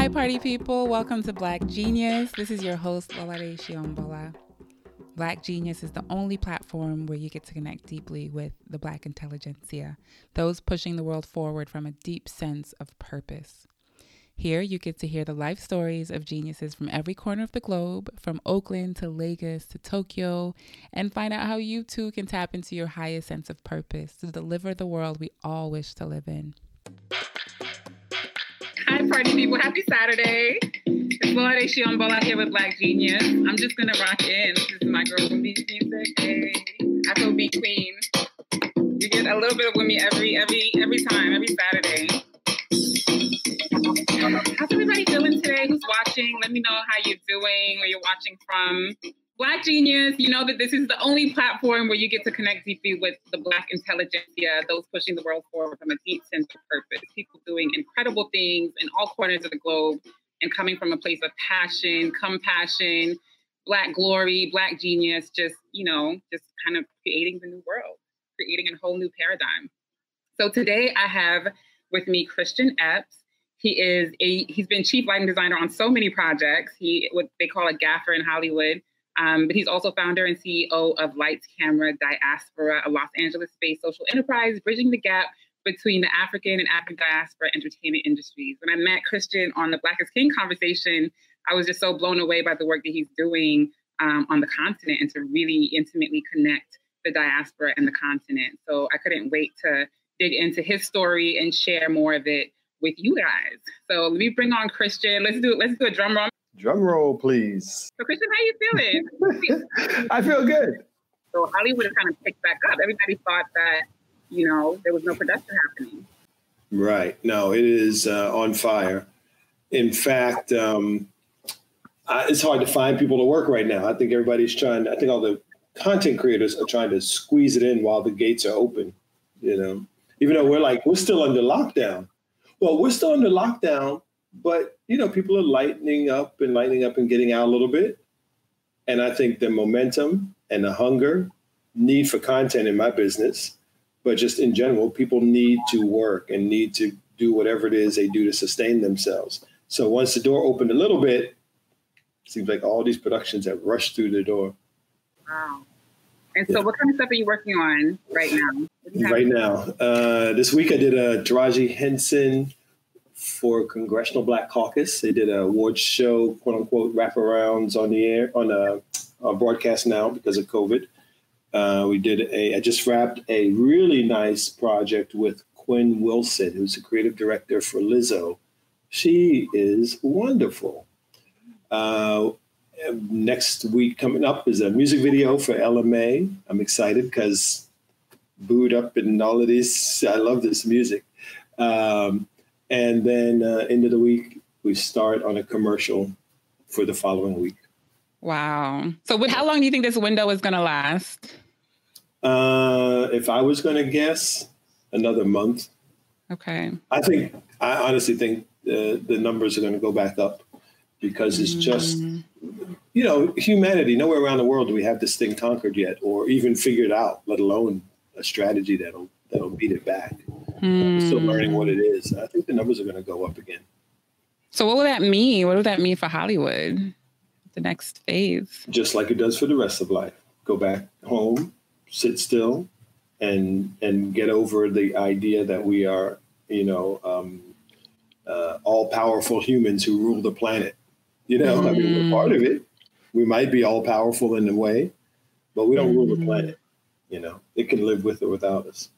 Hi, party people. Welcome to Black Genius. This is your host, Olare Shiombola. Black Genius is the only platform where you get to connect deeply with the Black intelligentsia, those pushing the world forward from a deep sense of purpose. Here, you get to hear the life stories of geniuses from every corner of the globe, from Oakland to Lagos to Tokyo, and find out how you too can tap into your highest sense of purpose to deliver the world we all wish to live in. Party people. Happy Saturday. It's Lord Shiombola out here with Black Genius. I'm just to rock in. This is my girl with me music. Hey, Afrobeat Queen. You get a little bit of with me every every every time, every Saturday. How's everybody feeling today? Who's watching? Let me know how you're doing, where you're watching from. Black Genius, you know that this is the only platform where you get to connect deeply with the Black intelligentsia, those pushing the world forward from a deep sense of purpose, people doing incredible things in all corners of the globe and coming from a place of passion, compassion, Black glory, Black genius, just, you know, just kind of creating the new world, creating a whole new paradigm. So today I have with me Christian Epps. He is a he's been chief lighting designer on so many projects. He what they call a gaffer in Hollywood. Um, but he's also founder and CEO of Lights Camera Diaspora, a Los Angeles-based social enterprise bridging the gap between the African and African diaspora entertainment industries. When I met Christian on the Black is King conversation, I was just so blown away by the work that he's doing um, on the continent and to really intimately connect the diaspora and the continent. So I couldn't wait to dig into his story and share more of it with you guys. So let me bring on Christian. Let's do let's do a drum roll. Drum roll, please. So, Christian, how you feeling? I feel good. So Hollywood has kind of picked back up. Everybody thought that, you know, there was no production happening. Right. No, it is uh, on fire. In fact, um, I, it's hard to find people to work right now. I think everybody's trying. I think all the content creators are trying to squeeze it in while the gates are open. You know, even though we're like we're still under lockdown. Well, we're still under lockdown, but you know, people are lightening up and lightening up and getting out a little bit. And I think the momentum and the hunger, need for content in my business, but just in general, people need to work and need to do whatever it is they do to sustain themselves. So once the door opened a little bit, it seems like all these productions have rushed through the door. Wow. And so, yeah. what kind of stuff are you working on right now? Right now, uh, this week I did a Taraji Henson for Congressional Black Caucus. They did a award show, quote unquote, wraparounds on the air on a, a broadcast now because of COVID. Uh, we did a. I just wrapped a really nice project with Quinn Wilson, who's the creative director for Lizzo. She is wonderful. Uh, next week coming up is a music video for Ella Mai. I'm excited because booed up and all of this. I love this music. Um, and then uh, end of the week we start on a commercial for the following week. Wow. So, how long do you think this window is going to last? Uh, if I was going to guess, another month. Okay. I think I honestly think the the numbers are going to go back up because it's just mm. you know humanity. Nowhere around the world do we have this thing conquered yet, or even figured out, let alone a strategy that'll that'll beat it back. Mm. Still learning what it is. I think the numbers are going to go up again. So, what would that mean? What would that mean for Hollywood? The next phase, just like it does for the rest of life. Go back home, sit still, and and get over the idea that we are, you know, um, uh, all powerful humans who rule the planet. You know, mm. I mean, we're hmm. part of it. We might be all powerful in a way, but we don't mm. rule the hmm. planet. You know, it can live with or without us.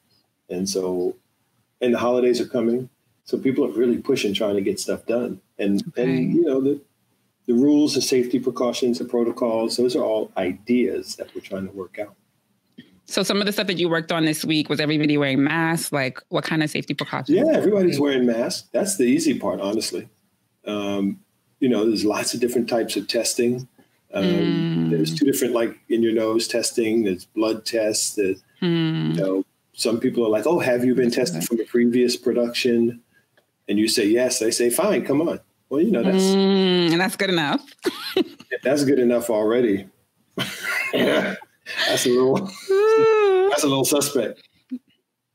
And so, and the holidays are coming, so people are really pushing, trying to get stuff done. And okay. and you know the the rules, the safety precautions, the protocols, those are all ideas that we're trying to work out. So some of the stuff that you worked on this week was everybody wearing masks. Like, what kind of safety precautions? Yeah, everybody's wearing masks. That's the easy part, honestly. Um, you know, there's lots of different types of testing. Um, mm. There's two different, like in your nose testing. There's blood tests. There's, mm. you know, some people are like, "Oh, have you been tested from a previous production?" And you say yes. They say, "Fine, come on." Well, you know that's mm, and that's good enough. that's good enough already. yeah, that's a little that's a little suspect.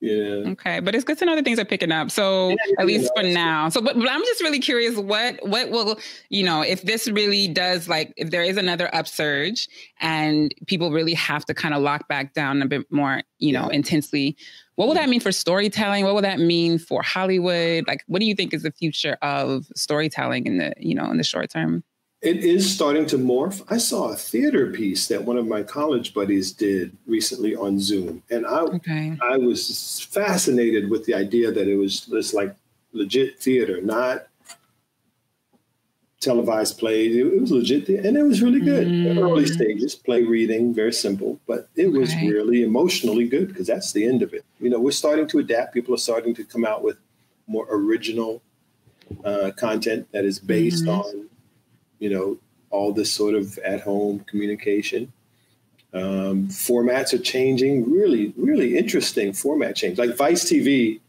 Yeah. Okay, but it's good to know that things are picking up. So Yeah, at least for now. So, but, but I'm just really curious. What what will you know if this really does like if there is another upsurge and people really have to kind of lock back down a bit more, you know, intensely. What will that mean for storytelling? What will that mean for Hollywood? Like, what do you think is the future of storytelling in the you know in the short term? It is starting to morph. I saw a theater piece that one of my college buddies did recently on Zoom, and I Okay. I was fascinated with the idea that it was this like legit theater, not televised plays. It, was legit, thea- and it was really good. Mm. Early stages, play reading, very simple, but it was Okay. really emotionally good because that's the end of it. You know, we're starting to adapt. People are starting to come out with more original uh, content that is based Mhm. on, you know, all this sort of at-home communication. Um, formats are changing, really, really interesting format change. Like Vice TV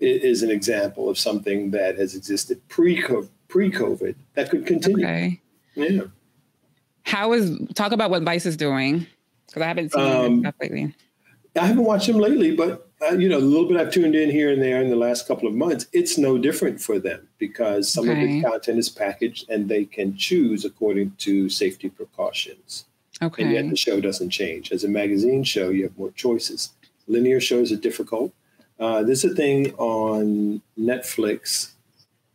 is an example of something that has existed pre-COVID, pre-COVID that could continue. Okay. Yeah. How is talk about what Vice is doing? Because I haven't seen Um, lately. I haven't watched them lately, but you know, the little bit I've tuned in here and there in the last couple of months, it's no different for them because some of the content is packaged and they can choose according to safety precautions. Okay. and yet the show doesn't change. As a magazine show, you have more choices. Linear shows are difficult. Uh, there's a thing on Netflix.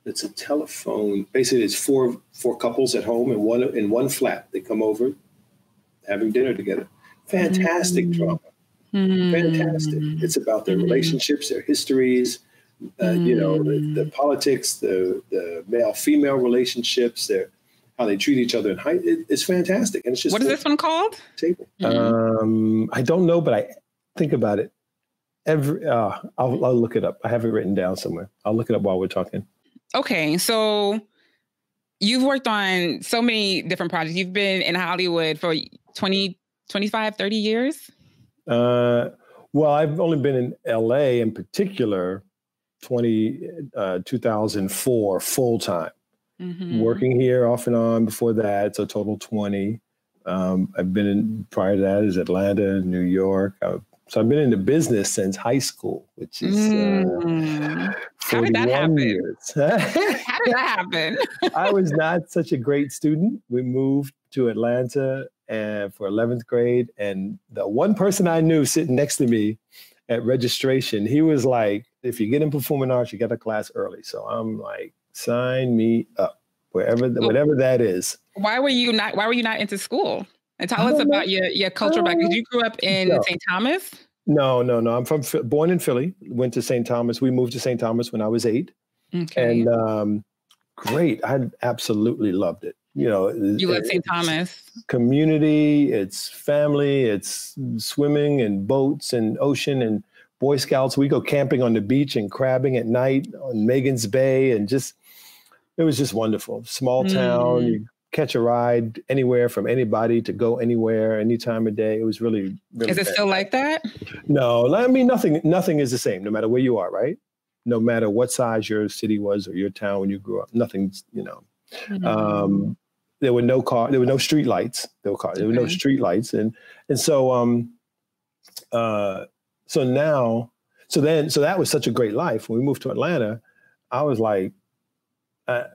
It's a telephone. Basically, it's four four couples at home in one in one flat. They come over, having dinner together. Fantastic Mm. drama. Hmm. Fantastic. It's about their Mhm. relationships, their histories. Uh, You know, the, the Mm. politics, the the male female relationships, their how they treat each other in high. It, it's fantastic, and it's just What is this one called? table. Mhm. Um, I don't know, but I think about it every. Uh, I'll, I'll look it up. I have it written down somewhere. I'll look it up while we're talking. Okay, so you've worked on so many different projects. You've been in Hollywood for 20, 25, 30 years. Uh, well, I've only been in LA in particular, 20, uh, 2004 full time. Mhm. Working here off and on before that, so total 20. Um, I've been in prior to that is Atlanta, New York. Uh, so I've been in the business since high school, which is uh, Mm. How did that 41 happen? years. How did that happen? I was not such a great student. We moved to Atlanta and for 11th grade, and the one person I knew sitting next to me at registration, he was like, "If you get in performing arts, you get a class early." So I'm like, "Sign me up, wherever, Well- whatever that is." why were you not? Why were you not into school? And tell us don't know. about your your cultural background. 'cause You grew up in No. St. Thomas. No, no, no. I'm from born in Philly. Went to St. Thomas. We moved to St. Thomas when I was eight, Okay, and um, great. I absolutely loved it. You know, you love St. Thomas. community, it's family, it's swimming and boats and ocean and Boy Scouts. We go camping on the beach and crabbing at night on Magens Bay and just it was just wonderful. Small town, Mm. you catch a ride anywhere from anybody to go anywhere any time of day. It was really, really Is it still like that? no, I mean nothing. Nothing is the same, no matter where you are, right? No matter what size your city was or your town when you grew up, nothing's you know. Mm-hmm. Um, there were no car, there were no street lights. There were car, there were no street lights, and and so um, uh, so now, so then, so that was such a great life. When we moved to Atlanta, I was like, uh,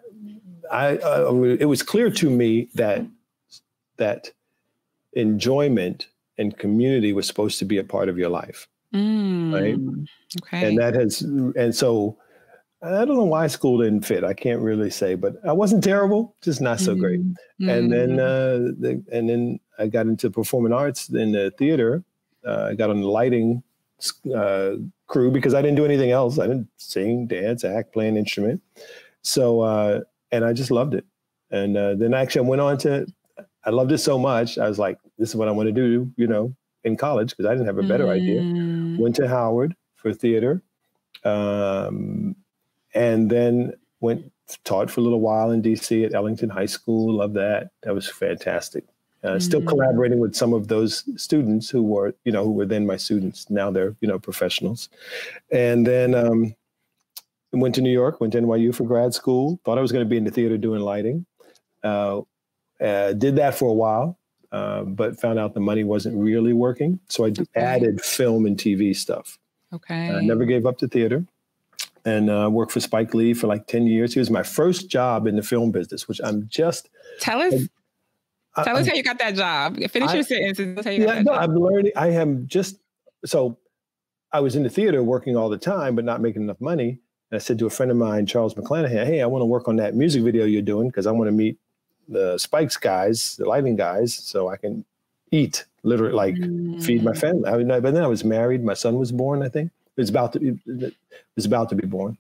I uh, it was clear to me that that enjoyment and community was supposed to be a part of your life Mm. Okay. and that has and so i don't know why school didn't fit i can't really say but i wasn't terrible just not so great. Mm-hmm. and then uh the, and then i got into performing arts in the theater. Uh, i got on the lighting uh, crew because i didn't do anything else. I didn't sing dance act play an instrument. So uh and i just loved it. And uh, then actually i went on to i loved it so much i was like this is what i want to do you know in college because i didn't have a better idea. Mm. went to Howard for theater, um, and then went taught for a little while in DC at Ellington High School. Loved that. That was fantastic. Uh, Still Mm. collaborating with some of those students who were, you know, who were then my students. Now they're, you know, professionals. And then um, went to New York. Went to NYU for grad school. Thought I was going to be in the theater doing lighting. Uh, uh, did that for a while. Uh, but found out the money wasn't really working. So I Okay. added film and TV stuff. Okay. I never gave up the theater and uh, worked for Spike Lee for like 10 years. He was my first job in the film business, which I'm just. Tell us. I, tell us how you got that job. Finish I- your sentence. and Tell us how you got Yeah, no, job. I'm learning. I am just so I was in the theater working all the time, but not making enough money. And I said to a friend of mine, Charles McClanahan, "Hey, I want to work on that music video you're doing because I want to meet the Spikes guys, the lighting guys, so I can eat, literally, like feed my Mm. family." I mean, but then I was married. My son was born. I think it was about to be, it was about to be born,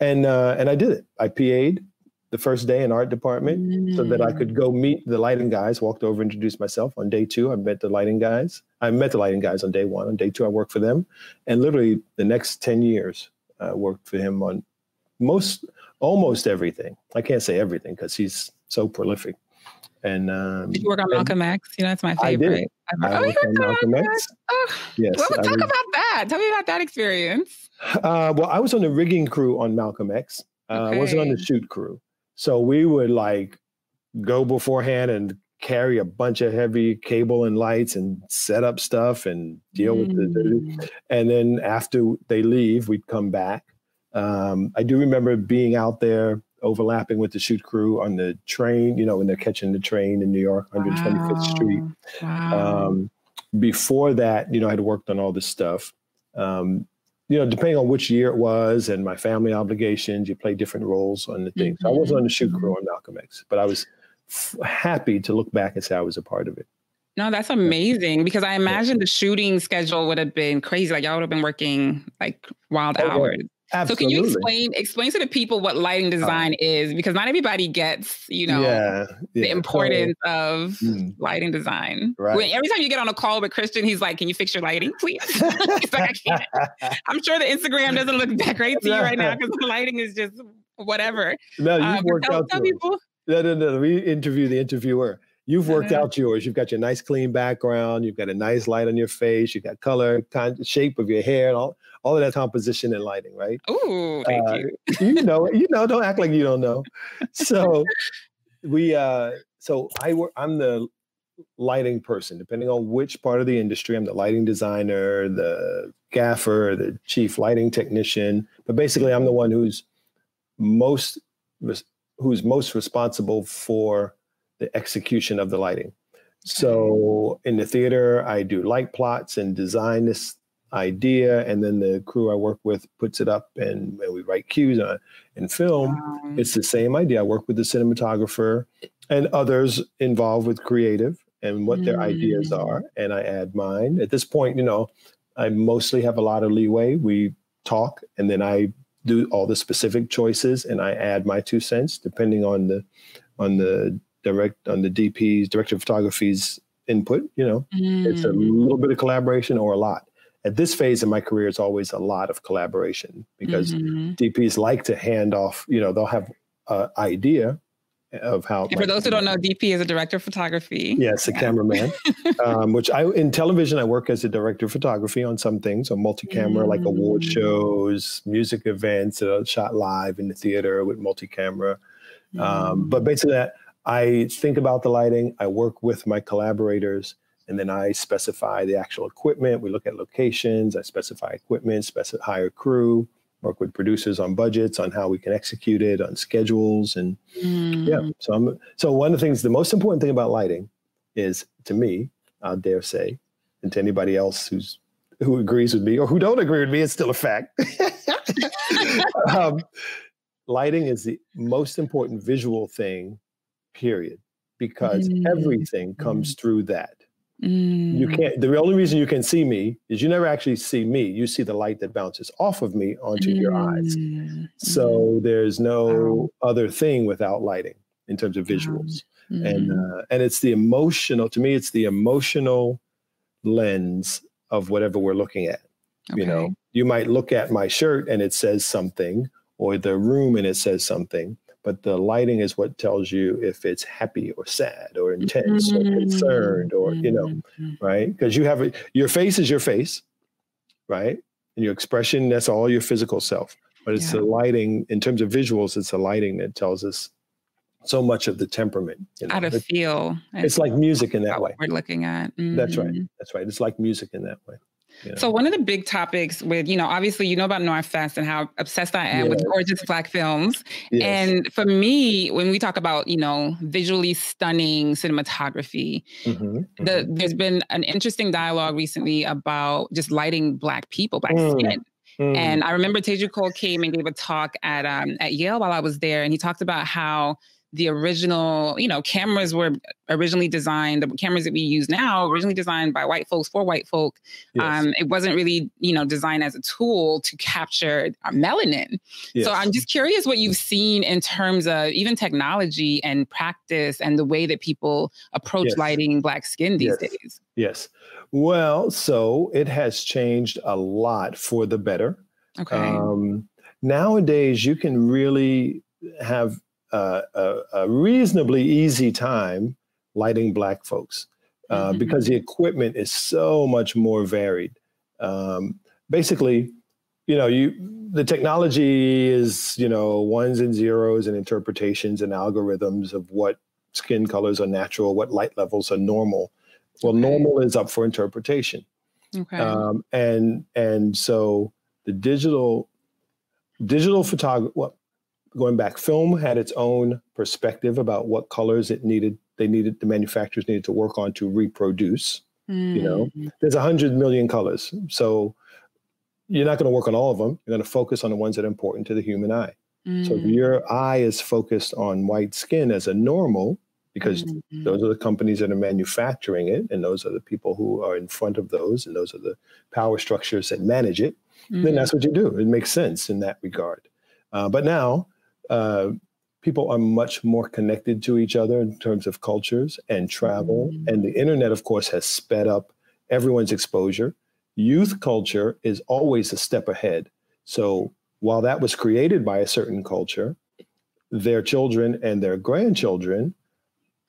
and uh, and I did it. I PA'd the first day in art department so that I Mm. could go meet the lighting guys. Walked over, introduced myself. On day two, I met the lighting guys. I met the lighting guys on day one. On day two, I worked for them, and literally the next ten years, I worked for him on most, almost everything. I can't say everything because he's so prolific. And um, Did you work on Malcolm X? You know, that's my favorite. I did. I oh, you worked on Malcolm X. X? Oh, Yes, well, talk was- about that. Tell me about that experience. Uh, well, I was on the rigging crew on Malcolm X. Uh, I wasn't on the shoot crew. So we would like go beforehand and carry a bunch of heavy cable and lights and set up stuff and deal with the, the. Mm. And then after they leave, we'd come back. Um, I do remember being out there overlapping with the shoot crew on the train, you know, when they're catching the train in New York, 125th Street. Wow. Um, before that, you know, I had worked on all this stuff. Um, you know, depending on which year it was and my family obligations, you play different roles on the thing. So I wasn't on the shoot crew on Malcolm X, but I was f- happy to look back and say I was a part of it. No, that's amazing because I imagine the shooting schedule would have been crazy. Like y'all would have been working like wild Oh, yeah. Hours. So can you explain explain to the people what lighting design is? Because not everybody gets, you know, yeah, the yeah. So, importance of mm, lighting design. Right. When, every time you get on a call with Christian, he's like, "Can you fix your lighting, please?" he's like, "I can't." I'm sure the Instagram doesn't look that great to you right now because the lighting is just whatever. no, you've Uh, worked tell, out tell people. No, no, no. We interview the interviewer. You've worked Uh-huh. out yours. You've got your nice clean background. You've got a nice light on your face. You've got color, kind, shape of your hair, and all, all of that composition and lighting, right? Ooh, thank Uh, you. you know, you know, don't act like you don't know. So we uh so I work I'm the lighting person, depending on which part of the industry. I'm the lighting designer, the gaffer, the chief lighting technician. But basically I'm the one who's most who's most responsible for the execution of the lighting. So in the theater, I do light plots and design this idea, and then the crew I work with puts it up, and, and we write cues on in film. Um, It's the same idea. I work with the cinematographer and others involved with creative and what their ideas Mm. are, and I add mine. At this point, you know, I mostly have a lot of leeway. We talk, and then I do all the specific choices, and I add my two cents depending on the on the direct on the DP's director of photography's input. You know, it's a mm, little bit of collaboration or a lot. At this phase in my career, it's always a lot of collaboration because mhm. DPs like to hand off, you know, they'll have an idea of how. And for those who don't know, DP is a director of photography. Yes, a cameraman. um, which I in television I work as a director of photography on some things, on multi-camera like award Mm. shows, music events that are shot live in the theater with multi-camera. Mm. Um, but basically, that I think about the lighting. I work with my collaborators, and then I specify the actual equipment. We look at locations. I specify equipment, specify hire crew, work with producers on budgets, on how we can execute it, on schedules, and Mm. yeah. So I'm so one of the things, the most important thing about lighting is to me, I dare say, and to anybody else who's who agrees with me or who don't agree with me, it's still a fact. um, lighting is the most important visual thing, period, because Mm. everything comes through that. Mm. You can't. The only reason you can see me is you never actually see me. You see the light that bounces off of me onto your eyes. Mm. So there's no Wow. other thing without lighting in terms of visuals, Mm. and uh, and it's the emotional. To me, it's the emotional lens of whatever we're looking at. You know, you might look at my shirt and it says something, or the room and it says something, but the lighting is what tells you if it's happy or sad or intense or concerned or you know Mm. right? Because you have a, your face is your face, right? And your expression, that's all your physical self. But it's Yeah. the lighting, in terms of visuals, it's the lighting that tells us so much of the temperament. You know? how to It- feel. it's like music in that way. We're looking at. That's right. Mhm. That's right. It's like music in that way. Yeah. So one of the big topics with, you know, obviously you know about Noir Fest and how obsessed I am with gorgeous black films. Yes. And for me, when we talk about, you know, visually stunning cinematography, mm-hmm. The, mm-hmm. there's been an interesting dialogue recently about just lighting black people, black mm. skin. Mm. And I remember Teju Cole came and gave a talk at um, at Yale while I was there, and he talked about how the original, you know, cameras were originally designed, the cameras that we use now, originally designed by white folks for white folk. Yes. Um, it wasn't really, you know, designed as a tool to capture melanin. Yes. So I'm just curious what you've seen in terms of even technology and practice and the way that people approach yes. lighting black skin these days. Yes. Well, so it has changed a lot for the better. Okay. Um, nowadays, you can really have a, a, reasonably easy time lighting black folks uh, mm-hmm. because the equipment is so much more varied. Um, basically, you know, you the technology is you know ones and zeros and interpretations and algorithms of what skin colors are natural, what light levels are normal. Well, okay. normal is up for interpretation. Okay. Um, and and so the digital digital photography. Well, going back, film had its own perspective about what colors it needed. They needed the manufacturers needed to work on to reproduce. Mm. You know, mm. there's a hundred million colors, so you're not going to work on all of them. You're going to focus on the ones that are important to the human eye. Mm. So if mm. your eye is focused on white skin as a normal, because mm-hmm. those are the companies that are manufacturing it, and those are the people who are in front of those, and those are the power structures that manage it. Mm. Then that's what you do. It makes sense in that regard. Uh, but now uh, people are much more connected to each other in terms of cultures and travel. Mm-hmm. And the internet, of course, has sped up everyone's exposure. Youth culture is always a step ahead. So while that was created by a certain culture, their children and their grandchildren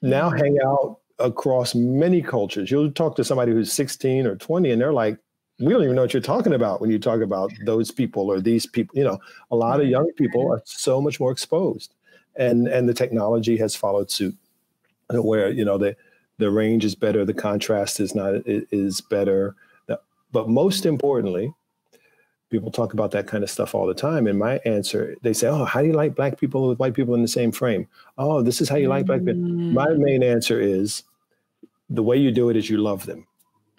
now mm-hmm. hang out across many cultures. You'll talk to somebody who's 16 or 20, and they're like, we don't even know what you're talking about when you talk about those people or these people. You know, a lot of young people are so much more exposed, and and the technology has followed suit, where you know the the range is better, the contrast is not is better, but most importantly, people talk about that kind of stuff all the time. And my answer, they say, "Oh, how do you like black people with white people in the same frame?" Oh, this is how you like black people. My mm. main answer is, the way you do it is you love them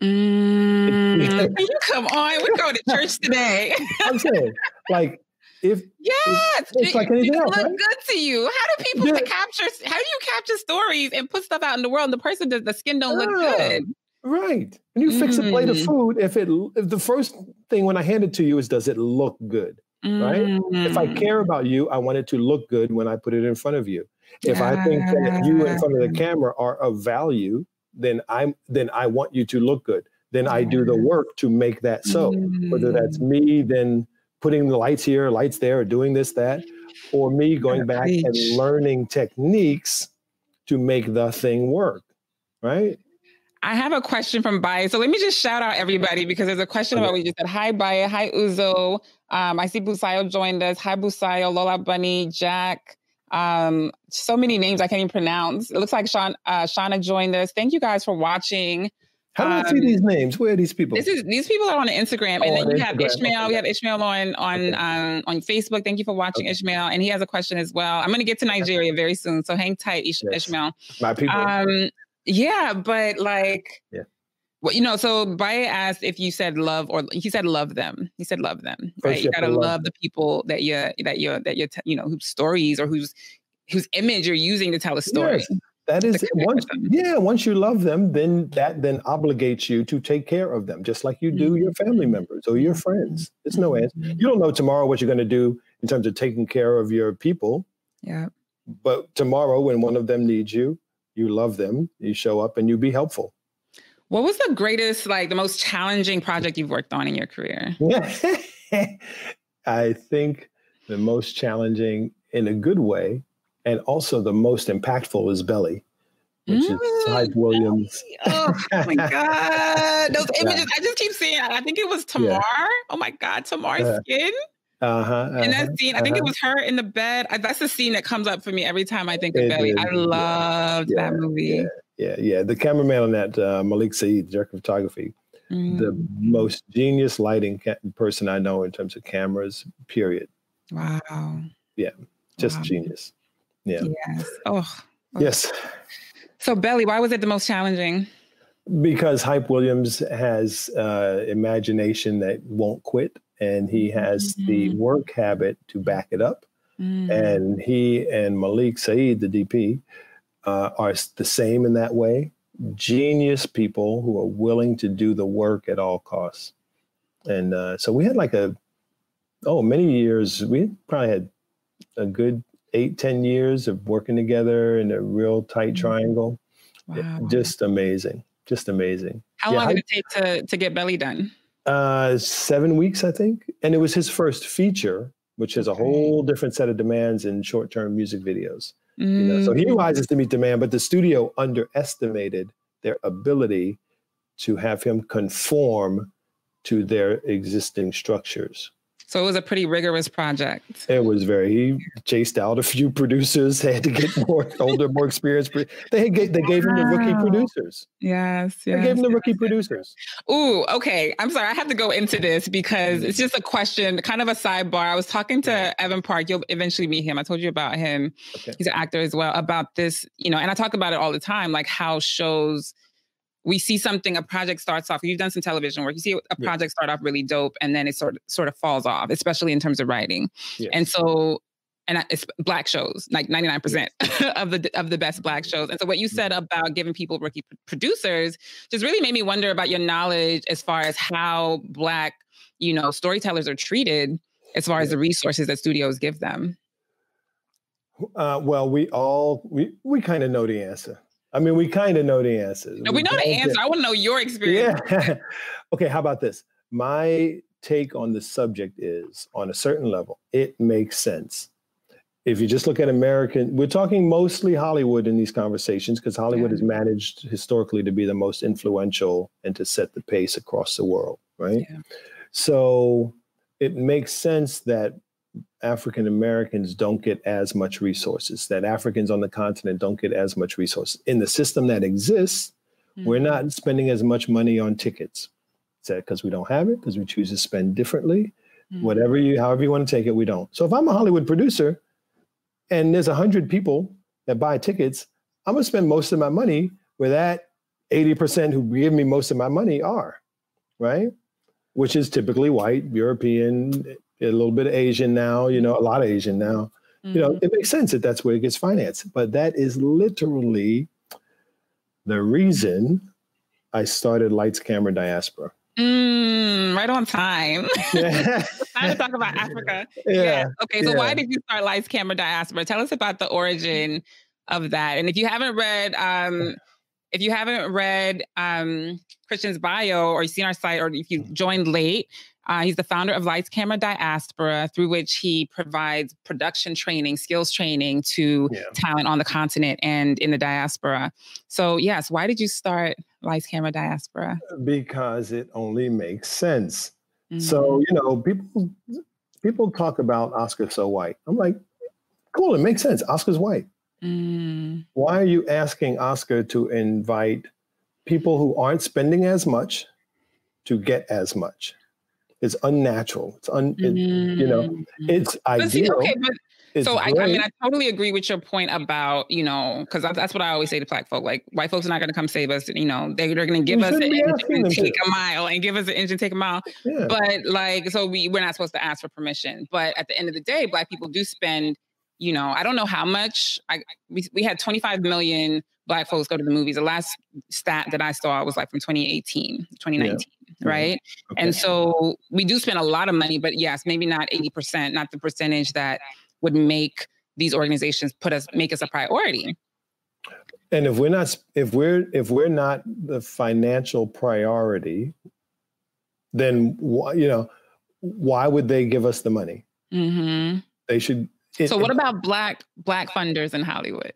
Mm, come on, we're going to church today. I'm saying, like, if yes, it's, it's like anything else, look right? good to you. How do people yeah. capture? How do you capture stories and put stuff out in the world? And the person does the skin don't look good. Right. And you fix mm. a plate of mm. food. If it, if the first thing when I hand it to you is, does it look good? Mm. Right. If I mm. care about you, I want it to look good when I put it in front of you. If yeah. I think that you in front of the camera are of value, then I'm then I want you to look good. Then I do the work to make that so. Mm-hmm. Whether that's mm. me then putting the lights here, lights there, or doing this, that, or me going back and learning techniques to make the thing work. Right. I have a question from Baye. So let me just shout out everybody because there's a question okay. about what you just said. Hi, Baye. Hi, Uzo. Um, I see Busayo joined us. Hi, Busayo, Lola Bunny, Jack, um, so many names I can't even pronounce. It looks like Sean, uh, Shauna joined us. Thank you guys for watching. How do I see these um, names? Where are these people? This is these people are on Instagram, oh, and then you have Ishmael. Okay. We have Ishmael on on okay. um, on Facebook. Thank you for watching, okay. Ishmael, and he has a question as well. I'm going to get to Nigeria very soon, so hang tight, Ish- yes. Ishmael. My people. Um, yeah, but like, yeah. Well, you know, so Baye asked if you said love or he said love them. He said love them. Right? You gotta love, love the people that you that you that you you know whose stories or whose whose image you're using to tell a story. Yes, that is once yeah, once you love them, then that then obligates you to take care of them, just like you do mm-hmm. your family members or your friends. It's no answer. Mm-hmm. You don't know tomorrow what you're going to do in terms of taking care of your people. Yeah. But tomorrow, when one of them needs you, you love them, you show up and you be helpful. What was the greatest, like the most challenging project you've worked on in your career? I think the most challenging in a good way, and also the most impactful is Belly, which mm, is Hype Williams. Oh, oh, my God. Those images, I just keep seeing, I think it was Tamar. Yeah. Oh my God, Tamar's uh, skin. Uh-huh, uh-huh, and that scene, I think uh-huh. it was her in the bed. That's the scene that comes up for me every time I think of it Belly. Is, I loved yeah, that movie. Yeah. Yeah, yeah. The cameraman on that, uh, Malik Sayeed, director of photography, mm. the most genius lighting ca- person I know in terms of cameras, period. Wow. Yeah, just wow. genius. Yeah. Yes. Oh. Yes. So, Belly, why was it the most challenging? Because Hype Williams has uh, imagination that won't quit, and he has mm-hmm. the work habit to back it up. Mm-hmm. And he and Malik Sayeed, the DP, uh, are the same in that way. Genius people who are willing to do the work at all costs. And uh, so we had like a, oh, many years. We probably had a good eight, ten years of working together in a real tight mm-hmm. triangle. Wow. Just amazing. Just amazing. How yeah, long did it take to, to get Belly done? Uh, seven weeks, I think. And it was his first feature, which has a whole different set of demands in short term music videos. Mm. You know, so he mm. rises to meet demand, but the studio underestimated their ability to have him conform to their existing structures. So it was a pretty rigorous project. It was very. He chased out a few producers. They had to get more older, more experienced. They gave, they gave wow. him the rookie producers. Yes, yes. They gave him the yes, rookie yes. producers. Ooh, okay. I'm sorry. I have to go into this because it's just a question, kind of a sidebar. I was talking to Evan Park. You'll eventually meet him. I told you about him. Okay. He's an actor as well. About this, you know, and I talk about it all the time, like how shows we see something, a project starts off. You've done some television work. You see a project start off really dope, and then it sort of, sort of falls off, especially in terms of writing. And so, and it's black shows, like ninety nine percent of the of the best black shows. And so, what you said about giving people rookie producers just really made me wonder about your knowledge as far as how black, you know, storytellers are treated as far as the resources that studios give them. Uh, well, we all we we kind of know the answer. I mean, we kind of know the answer. No, we, we know the answer. I want to know your experience. Yeah. okay, how about this? My take on the subject is on a certain level, it makes sense. If you just look at American, we're talking mostly Hollywood in these conversations because Hollywood yeah. is managed historically to be the most influential and to set the pace across the world, right? Yeah. So it makes sense that African Americans don't get as much resources, that Africans on the continent don't get as much resources. In the system that exists, mm-hmm. we're not spending as much money on tickets. Is that because we don't have it? Because we choose to spend differently? Mm-hmm. Whatever you, however you want to take it, we don't. So if I'm a Hollywood producer and there's a hundred people that buy tickets, I'm gonna spend most of my money where that 80% who give me most of my money are, right? Which is typically white, European, a little bit of Asian now, you know, a lot of Asian now. Mm-hmm. You know, mm-hmm. it makes sense that that's where it gets financed. But that is literally the reason I started Lights Camera Diaspora. Mm, right on time. Yeah. time to talk about Africa. Yeah. yeah. Okay. So yeah. why did you start Lights Camera Diaspora? Tell us about the origin of that. And if you haven't read, um, if you haven't read um, Christian's bio or you've seen our site or if you joined late, uh, he's the founder of Lights Camera Diaspora, through which he provides production training, skills training to yeah. talent on the continent and in the diaspora. So, yes, why did you start Lights Camera Diaspora? Because it only makes sense. Mm-hmm. So, you know, people people talk about Oscar so white. I'm like, cool, it makes sense. Oscar's white. Mm. Why are you asking Oscar to invite people who aren't spending as much to get as much? It's unnatural. It's un, it, you know, mm-hmm. it's ideal. See, okay, but it's so I, I, mean, I totally agree with your point about you know because that's what I always say to black folk. Like white folks are not going to come save us. You know, they, are going to give us an inch and take to. a mile, and give us an inch and take a mile. Yeah. But like, so we we're not supposed to ask for permission. But at the end of the day, black people do spend. You know, I don't know how much. I we we had 25 million black folks go to the movies. The last stat that I saw was like from 2018, 2019. Yeah right? Okay. And so we do spend a lot of money, but yes, maybe not 80%, not the percentage that would make these organizations put us make us a priority. And if we're not if we're if we're not the financial priority, then you know why would they give us the money? Mm-hmm. They should. It, so what about black black funders in Hollywood?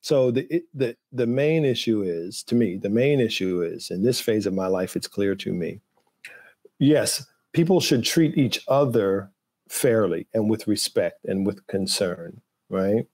So the the the main issue is to me the main issue is in this phase of my life it's clear to me. Yes, people should treat each other fairly and with respect and with concern, right?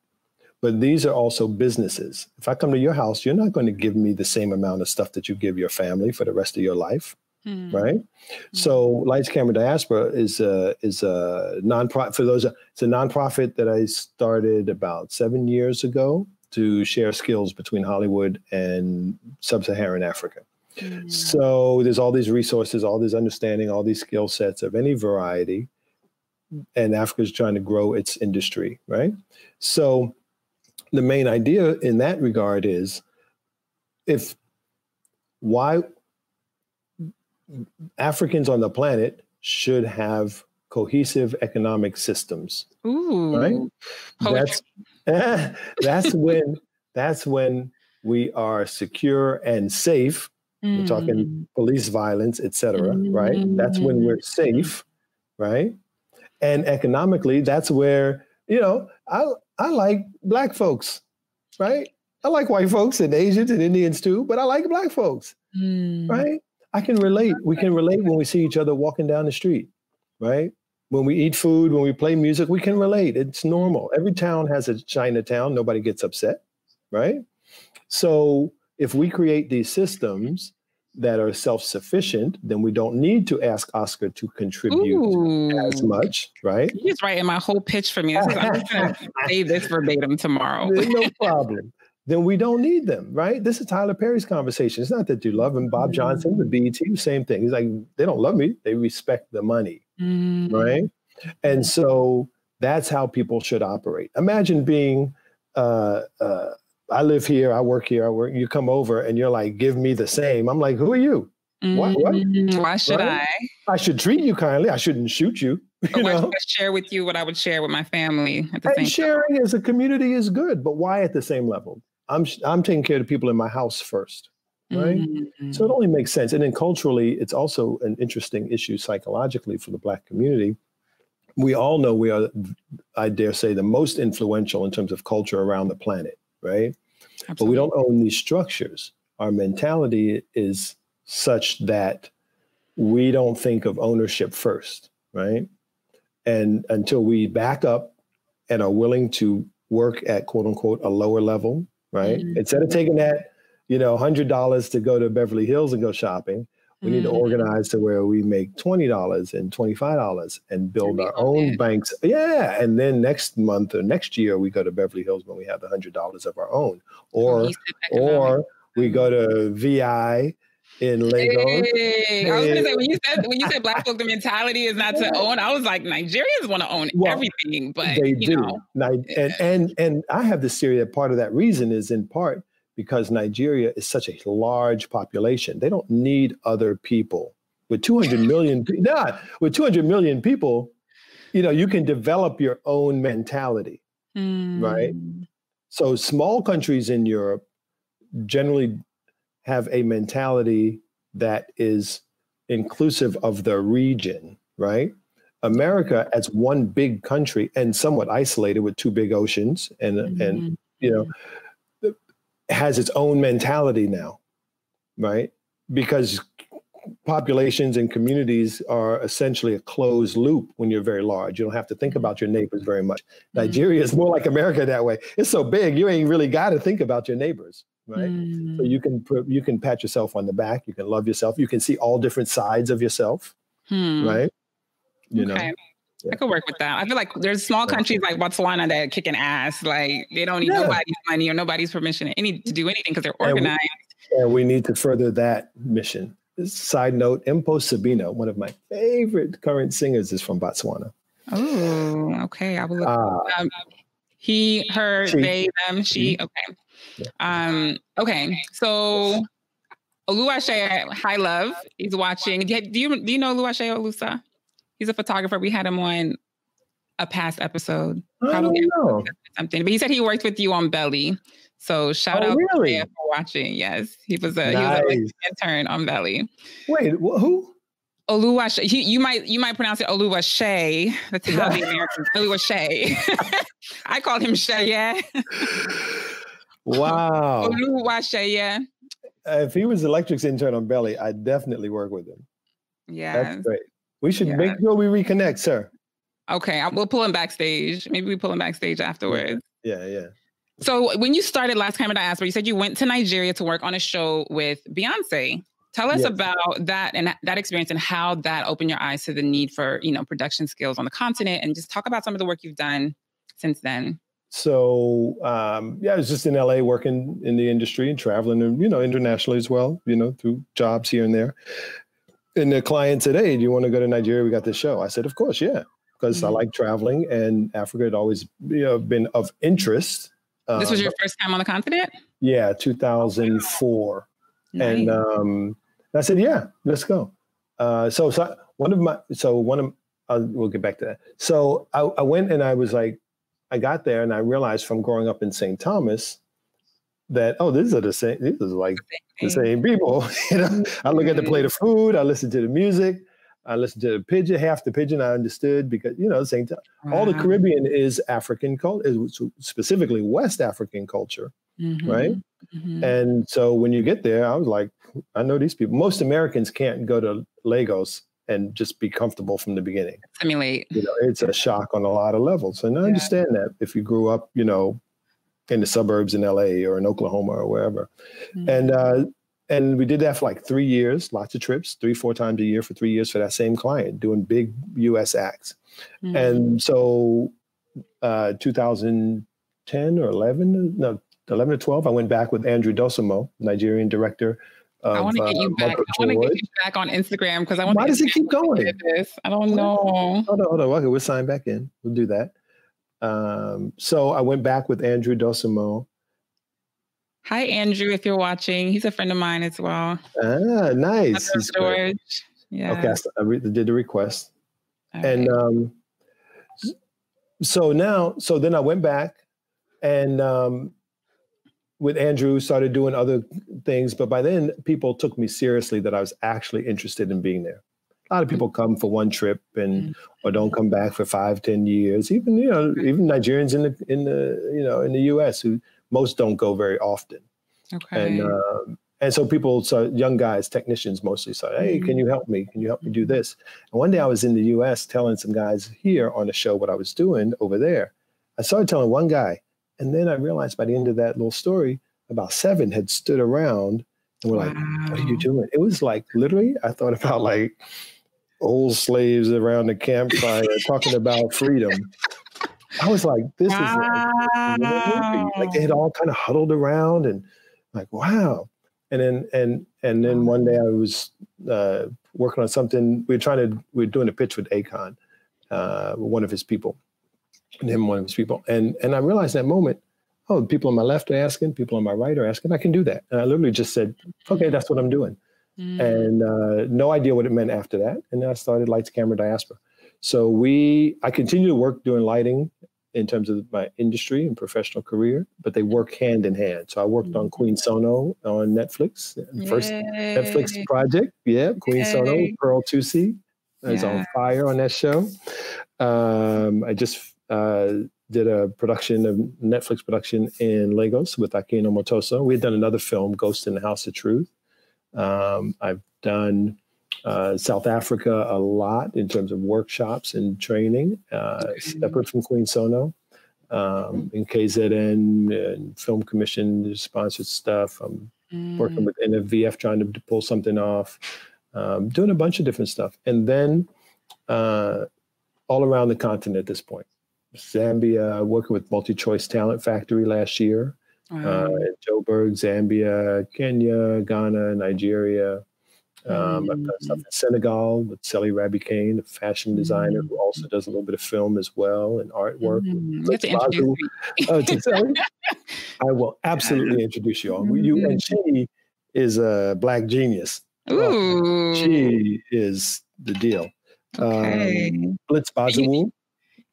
But these are also businesses. If I come to your house, you're not going to give me the same amount of stuff that you give your family for the rest of your life. Mm. right? Mm. So Lights Camera Diaspora is a is a nonprofit for those. It's a nonprofit that I started about seven years ago to share skills between Hollywood and Sub-Saharan Africa. Mm. So there's all these resources, all this understanding, all these skill sets of any variety, and Africa is trying to grow its industry, right? So the main idea in that regard is if why Africans on the planet should have cohesive economic systems. Ooh, right? That's that's when that's when we are secure and safe. Mm. We're talking mm. police violence, etc. Mm. Right? That's when we're safe, right? And economically, that's where you know I I like black folks, right? I like white folks and Asians and Indians too, but I like black folks, mm. right? I can relate. We can relate when we see each other walking down the street, right? When we eat food, when we play music, we can relate. It's normal. Every town has a Chinatown. Nobody gets upset, right? So if we create these systems that are self-sufficient, then we don't need to ask Oscar to contribute Ooh. as much, right? He's writing my whole pitch for me. I'm going to say this verbatim tomorrow. no problem then we don't need them, right? This is Tyler Perry's conversation. It's not that you love him. Bob Johnson, the BET, same thing. He's like, they don't love me. They respect the money, mm. right? And so that's how people should operate. Imagine being, uh, uh, I live here, I work here, I work. You come over and you're like, give me the same. I'm like, who are you? What, what? Mm, why should right? I? I should treat you kindly. I shouldn't shoot you. you why share with you what I would share with my family at the and same sharing time? as a community is good, but why at the same level? I'm I'm taking care of the people in my house first, right? Mm-hmm. So it only makes sense. And then culturally, it's also an interesting issue psychologically for the Black community. We all know we are, I dare say, the most influential in terms of culture around the planet, right? Absolutely. But we don't own these structures. Our mentality is such that we don't think of ownership first, right? And until we back up and are willing to work at quote unquote a lower level right? Mm-hmm. Instead of taking that, you know, hundred dollars to go to Beverly Hills and go shopping, we mm-hmm. need to mm-hmm. organize to where we make twenty dollars and twenty five dollars and build our own banks. Yeah, and then next month or next year we go to Beverly Hills when we have the hundred dollars of our own, or or we go to VI in Lagos. Hey, I was gonna say when you said when you said black folk the mentality is not to own, I was like Nigerians want to own well, everything, but they do. Know, and and and I have this theory that part of that reason is in part because Nigeria is such a large population. They don't need other people. With 200 million, nah, with 200 million people, you know, you can develop your own mentality, mm. right? Hmm. So small countries in Europe generally have a mentality that is inclusive of the region, right? America as one big country and somewhat isolated with two big oceans and mm-hmm. and you know has its own mentality now, right? Because populations and communities are essentially a closed loop when you're very large. You don't have to think about your neighbors very much. Mm-hmm. Nigeria is more like America that way. It's so big, you ain't really got to think about your neighbors right mm. so you can you can pat yourself on the back you can love yourself you can see all different sides of yourself hmm. right you okay. know yeah. I could work with that. I feel like there's small countries like Botswana that are kicking ass. Like they don't need yeah. nobody's money or nobody's permission any to do anything because they're organized. And we, and we, need to further that mission. Side note: Mpho Sebina, one of my favorite current singers, is from Botswana. Oh, okay. I will look. Uh, um, he, her, she, they, them, she. Mm-hmm. Okay. Um, okay, so Oluwase High Love, he's watching. Do you do you know Oluwase Olusa? He's a photographer. We had him on a past episode. Probably something. But he said he worked with you on Belly. So shout oh, out really? for watching. Yes, he was a nice. he was an intern on Belly. Wait, wh- who? Oluwase. He, you might you might pronounce it Oluwase. That's how the Americans Oluwase. I called him Shay. Yeah. Wow. yeah. If he was electrics intern on Belly, I'd definitely work with him. Yeah. That's great. We should yeah. make sure we reconnect, sir. Okay. I, we'll pull him backstage. Maybe we pull him backstage afterwards. Yeah, yeah. So when you started Lights Camera Diaspora, you said you went to Nigeria to work on a show with Beyonce. Tell us yes. about that and that experience and how that opened your eyes to the need for, you know, production skills on the continent and just talk about some of the work you've done since then. So um, yeah, I was just in LA working in the industry and traveling, and you know, internationally as well. You know, through jobs here and there. And the client said, "Hey, do you want to go to Nigeria? We got this show." I said, "Of course, yeah," because mm-hmm. I like traveling, and Africa had always you know, been of interest. This was um, your first time on the continent. Yeah, 2004, nice. and um, I said, "Yeah, let's go." Uh, so, so one of my, so one of, uh, we'll get back to that. So I, I went and I was like, I got there and I realized from growing up in St. Thomas that oh, these are the same. These are like the same people. you know, I look at the plate of food. I listen to the music. I listen to the pidgin, Half the pidgin I understood because you know, St. Wow. all the Caribbean is African culture, specifically West African culture, mm-hmm. right? Mm-hmm. And so when you get there, I was like, I know these people. Most Americans can't go to Lagos and just be comfortable from the beginning. Simulate. You know, it's a shock on a lot of levels. And I yeah. understand that if you grew up, you know, in the suburbs in LA or in Oklahoma or wherever. Mm-hmm. And uh, and we did that for like three years, lots of trips, three, four times a year for three years for that same client, doing big US acts. Mm-hmm. And so uh, 2010 or 11, no, 11 or 12, I went back with Andrew Dosunmu, Nigerian director of, I want to get you uh, back. I want to get you back on Instagram because I want. To Why does it keep going? This. I don't know. Hold on, hold on. Okay, we'll sign back in. We'll do that. Um, so I went back with Andrew Dosunmu. Hi, Andrew. If you're watching, he's a friend of mine as well. Ah, nice. He's George. Yeah. Okay, I re- did the request, and um, so now, so then I went back, and um, with Andrew, started doing other things. But by then, people took me seriously that I was actually interested in being there. A lot of people come for one trip and mm-hmm. or don't come back for five, ten years. Even you know, even Nigerians in the in the you know in the U.S. who most don't go very often. Okay. And um, and so people, so young guys, technicians mostly, said, "Hey, can you mm-hmm. help me? Can you help me do this?" And one day I was in the U.S. telling some guys here on the show what I was doing over there. I started telling one guy, and then I realized by the end of that little story, about seven had stood around and were wow. like, What are you doing? It was like literally, I thought about like old slaves around the campfire talking about freedom. I was like, this wow. is like, like they had all kind of huddled around and like, wow. And then and and then one day I was uh, working on something. We were trying to we were doing a pitch with Akon, uh, one of his people and him one of his people. And and I realized that moment, oh, people on my left are asking, people on my right are asking. I can do that. And I literally just said, okay, that's what I'm doing. Mm. And uh, no idea what it meant after that. And then I started Lights Camera Diaspora. So we, I continue to work doing lighting in terms of my industry and professional career, but they work hand in hand. So I worked on Queen Sono on Netflix, first Yay. Netflix project. Yeah, Queen Yay. Sono, Pearl Thusi is yeah. on fire on that show. Um, I just did a production of Netflix production in Lagos with Akin Omotoso. We had done another film, Ghost and the House of Truth. Um, I've done uh, South Africa a lot in terms of workshops and training, uh, separate from Queen Sono. Um, in KZN and Film Commission sponsored stuff. I'm mm. working with NFVF trying to pull something off, um, doing a bunch of different stuff. And then uh, all around the continent at this point. Zambia, working with MultiChoice Talent Factory last year. Uh, in Joburg, Zambia, Kenya, Ghana, Nigeria. Um, I've done stuff in Senegal with Selly Raby Kane, a fashion designer who also does a little bit of film as well and artwork. Mm-hmm. Uh, I will absolutely introduce you all. Mm-hmm. You and she is a black genius. Ooh. she is the deal. Okay. Um, Blitz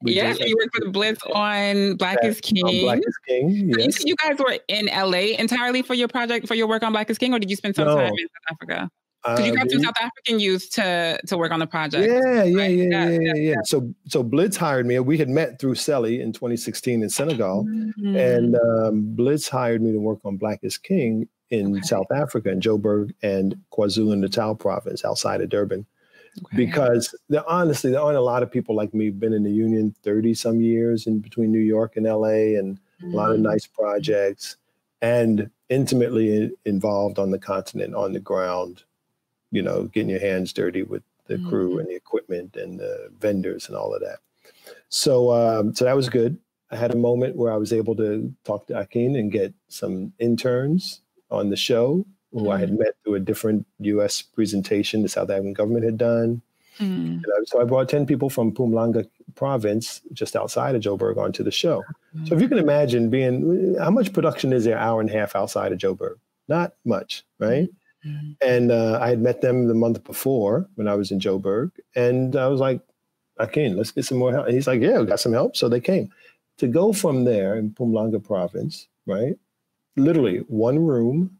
Bazawule Yes, you worked with Blitz on Black is King. Black is King. Yes. So you you guys were in LA entirely for your project, for your work on Black is King, or did you spend some no. time in South Africa? Because you got uh, South African youth to to work on the project. Yeah, yeah, right? yeah, yeah, yeah, yeah, yeah. So so Blitz hired me. We had met through Selly in 2016 in Senegal, mm-hmm. and um, Blitz hired me to work on Black is King in okay. South Africa, in Joburg and KwaZulu Natal province outside of Durban. Okay. Because there, honestly, there aren't a lot of people like me been in the union 30 some years in between New York and LA and mm. a lot of mm. nice projects and intimately involved on the continent, on the ground, you know, getting your hands dirty with the Mhm. crew and the equipment and the vendors and all of that. So, um, so that was good. I had a moment where I was able to talk to Akin and get some interns on the show who I had met through a different U.S. presentation the South African government had done. Mm. And I- so I brought 10 people from Mpumalanga province, just outside of Joburg, onto the show. So if you can imagine being, how much production is there hour and a half outside of Joburg? Not much, right? Mm. And uh, I had met them the month before when I was in Joburg. And I was like, I can, let's get some more help. And he's like, yeah, we got some help. So they came. To go from there in Mpumalanga province, right? Literally one room,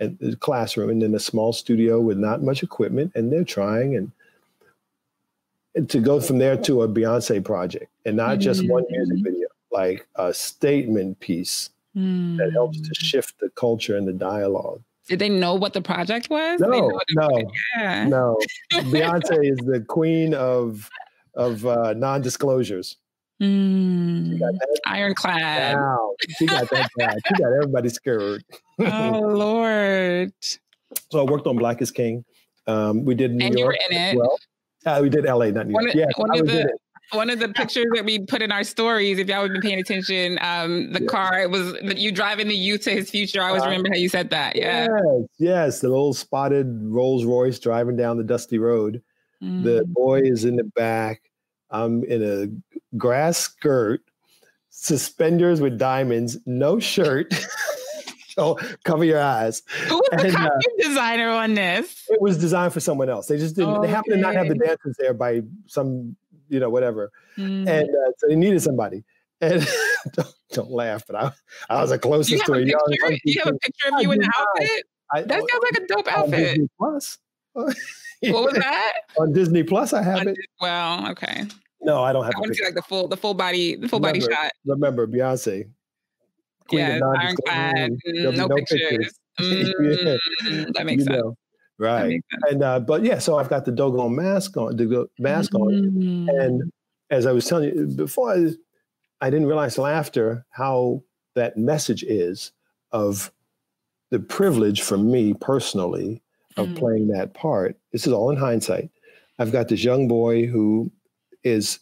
a classroom, and then a small studio with not much equipment. And they're trying and, and to go from there to a Beyonce project and not just one music Mhm. video, like a statement piece that helps to Mm. shift the culture and the dialogue. Did they know what the project was? No, know what it- no, Yeah. no. Beyonce is the queen of of uh, non-disclosures. Mm. She got that Ironclad. down. She got that down. She got everybody scared. Oh Lord. so I worked on Black is King. Um, we did New York. And you were in it. well. Uh, we did LA, not New One York. of- Yeah, one I of the-. One of the pictures that we put in our stories, if y'all have been paying attention, um, the car it was you driving the youth to his future. I always Uh, remember how you said that. Yeah. Yes, yes, the little spotted Rolls Royce driving down the dusty road. The Mm. boy is in the back. I'm in a grass skirt, suspenders with diamonds, no shirt. so cover your eyes. Who was the and, uh, costume designer on this? It was designed for someone else. They just didn't. They happened to not have the dancers there by some, you know, whatever. Mm. And uh, so they needed somebody. And don't, don't laugh, but I, I was the closest to a a young. You have a picture of you in the outfit? I, That sounds like a dope outfit. Plus. What was that? on Disney Plus, I have On it. Well, okay. No, I don't have I want to see like the full, the full body, the full body shot. Remember Beyonce. Queen of Yeah, non-disclosure. ironclad. Mm, mm, no, no pictures. Yeah. Mm, That makes You sense. know, Right. makes sense. And uh, but yeah, so I've got the Dogon mask on, the mask on, Mm. and as I was telling you before, I, I didn't realize laughter how that message is of the privilege for me personally of Mm. playing that part. This is all in hindsight. I've got this young boy who is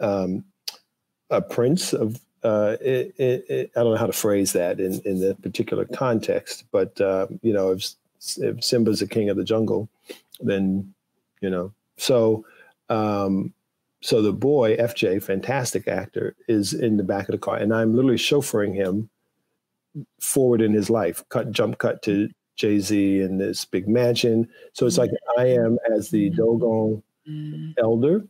um, a prince of. Uh, it, it, it, I don't know how to phrase that in, in the particular context, but uh, you know, if, if Simba's the king of the jungle, then you know. So, um, so the boy FJ, fantastic actor, is in the back of the car, and I'm literally chauffeuring him forward in his life. Cut, jump, cut to Jay Z in this big mansion. So it's like I am as the Dogon Mm, elder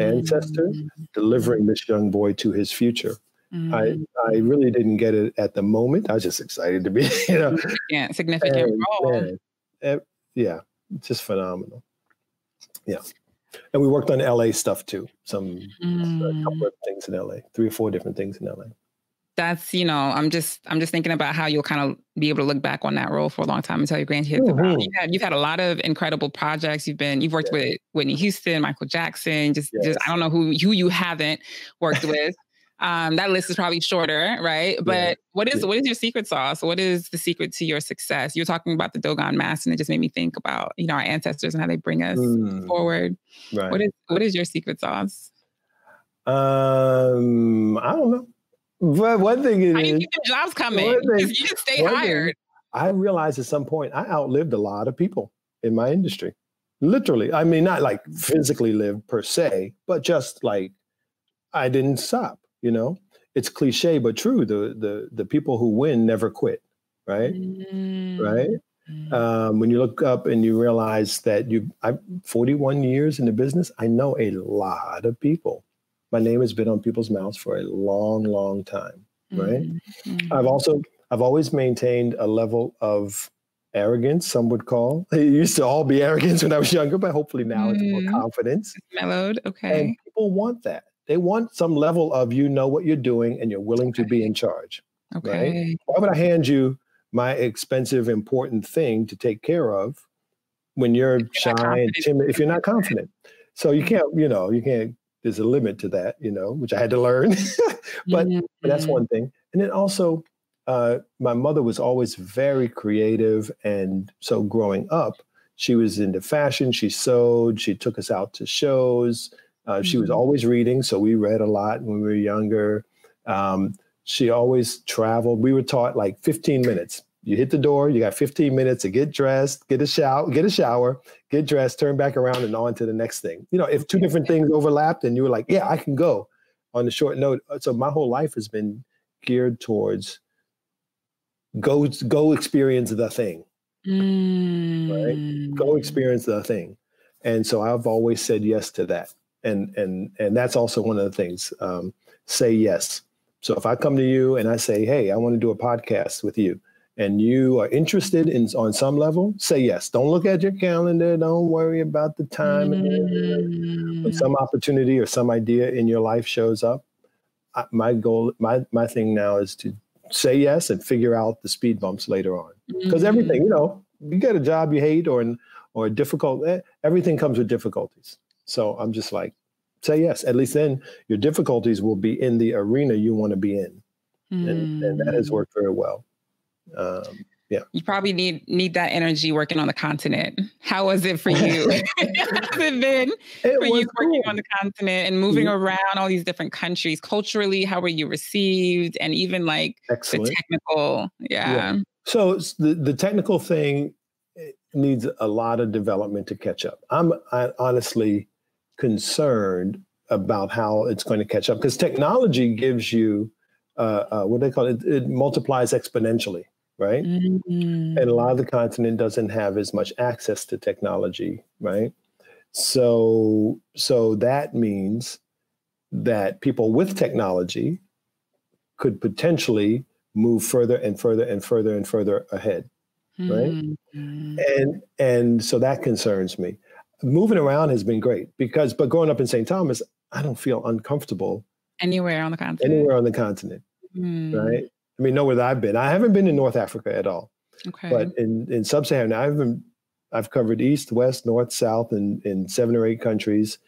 ancestor mm, delivering this young boy to his future. I. I really didn't get it at the moment. I was just excited to be, you know, Yeah, significant and, role. eh, yeah, just phenomenal. Yeah, and we worked on LA stuff too. Some a Mm. couple of things in LA, three or four different things in LA. That's you know, I'm just I'm just thinking about how you'll kind of be able to look back on that role for a long time and tell your grandkids about. Mhm. You've had you've had a lot of incredible projects. You've been you've worked Yeah. with Whitney Houston, Michael Jackson. Just Yes. just I don't know who who you haven't worked with. Um, that list is probably shorter, right? But what is Yeah. what is your secret sauce? What is the secret to your success? You're talking about the Dogon mask, and it just made me think about you know our ancestors and how they bring us Mm, forward. right. What is what is your secret sauce? um, I don't know. But one thing is, How do you keep jobs coming? thing- you just stay one thing- hired. I realized at some point I outlived a lot of people in my industry. Literally. I mean, not like physically lived per se, but just like I didn't stop, you know? It's cliche but true. The the the people who win never quit, right? Right? Mm. Um, when you look up and you realize that you I'm 41 years in the business, I know a lot of people. My name has been on people's mouths for a long, long time. right? Mm. I've also I've always maintained a level of arrogance, some would call. It used to all be arrogance when I was younger, but hopefully now it's more Mm. confidence. mellowed. Okay. And people want that. They want some level of you know what you're doing and you're willing to be in charge. okay. Why would I hand you my expensive, important thing to take care of when you're, you're shy and timid? If you're not confident, so you can't, you know, you can't. There's a limit to that, you know, which I had to learn. but but that's Mhm. one thing. And then also, uh, my mother was always very creative, and so growing up, she was into fashion. She sewed. She took us out to shows. Uh, mm-hmm. She was mm-hmm. always reading, so we read a lot when we were younger. Um, she always traveled. We were taught like 15 minutes. You hit the door. You got 15 minutes to get dressed, get a shower, get a shower, get dressed, turn back around, and on to the next thing. You know, if two different things overlapped, and you were like, "Yeah, I can go," on the short note. So my whole life has been geared towards go go experience the thing mm. right go experience the thing and so i've always said yes to that and and and that's also one of the things um, say yes so if i come to you and i say hey i want to do a podcast with you and you are interested in on some level say yes don't look at your calendar don't worry about the time mm. when some opportunity or some idea in your life shows up my goal my my thing now is to say yes and figure out the speed bumps later on. Because mm-hmm. everything, you know, you get a job you hate or an, or difficult, eh, everything comes with difficulties. So I'm just like, say yes. At least then your difficulties will be in the arena you want to be in, mm-hmm. and, and, that has mm. worked very well. Um, yeah. You probably need need that energy working on the continent. How was it for you? It been it for you working on the continent and moving yeah. around all these different countries? Culturally, how were you received? And even like Excellent. the technical, yeah. yeah. So the the technical thing needs a lot of development to catch up. I'm I honestly concerned about how it's going to catch up because technology gives you uh, uh, what they call it, it multiplies exponentially right? Mm-hmm. And a lot of the continent doesn't have as much access to technology, right? So so that means that people with technology could potentially move further and further and further and further ahead, right? Mm-hmm. And and so that concerns me. Moving around has been great because but growing up in St. Thomas, I don't feel uncomfortable anywhere on the continent. Anywhere on the continent. Mm. Right? I mean, nowhere that I've been. I haven't been in North Africa at all. Okay. But in, in sub-Saharan, I've been, I've covered east, west, north, south, in, in seven or eight countries.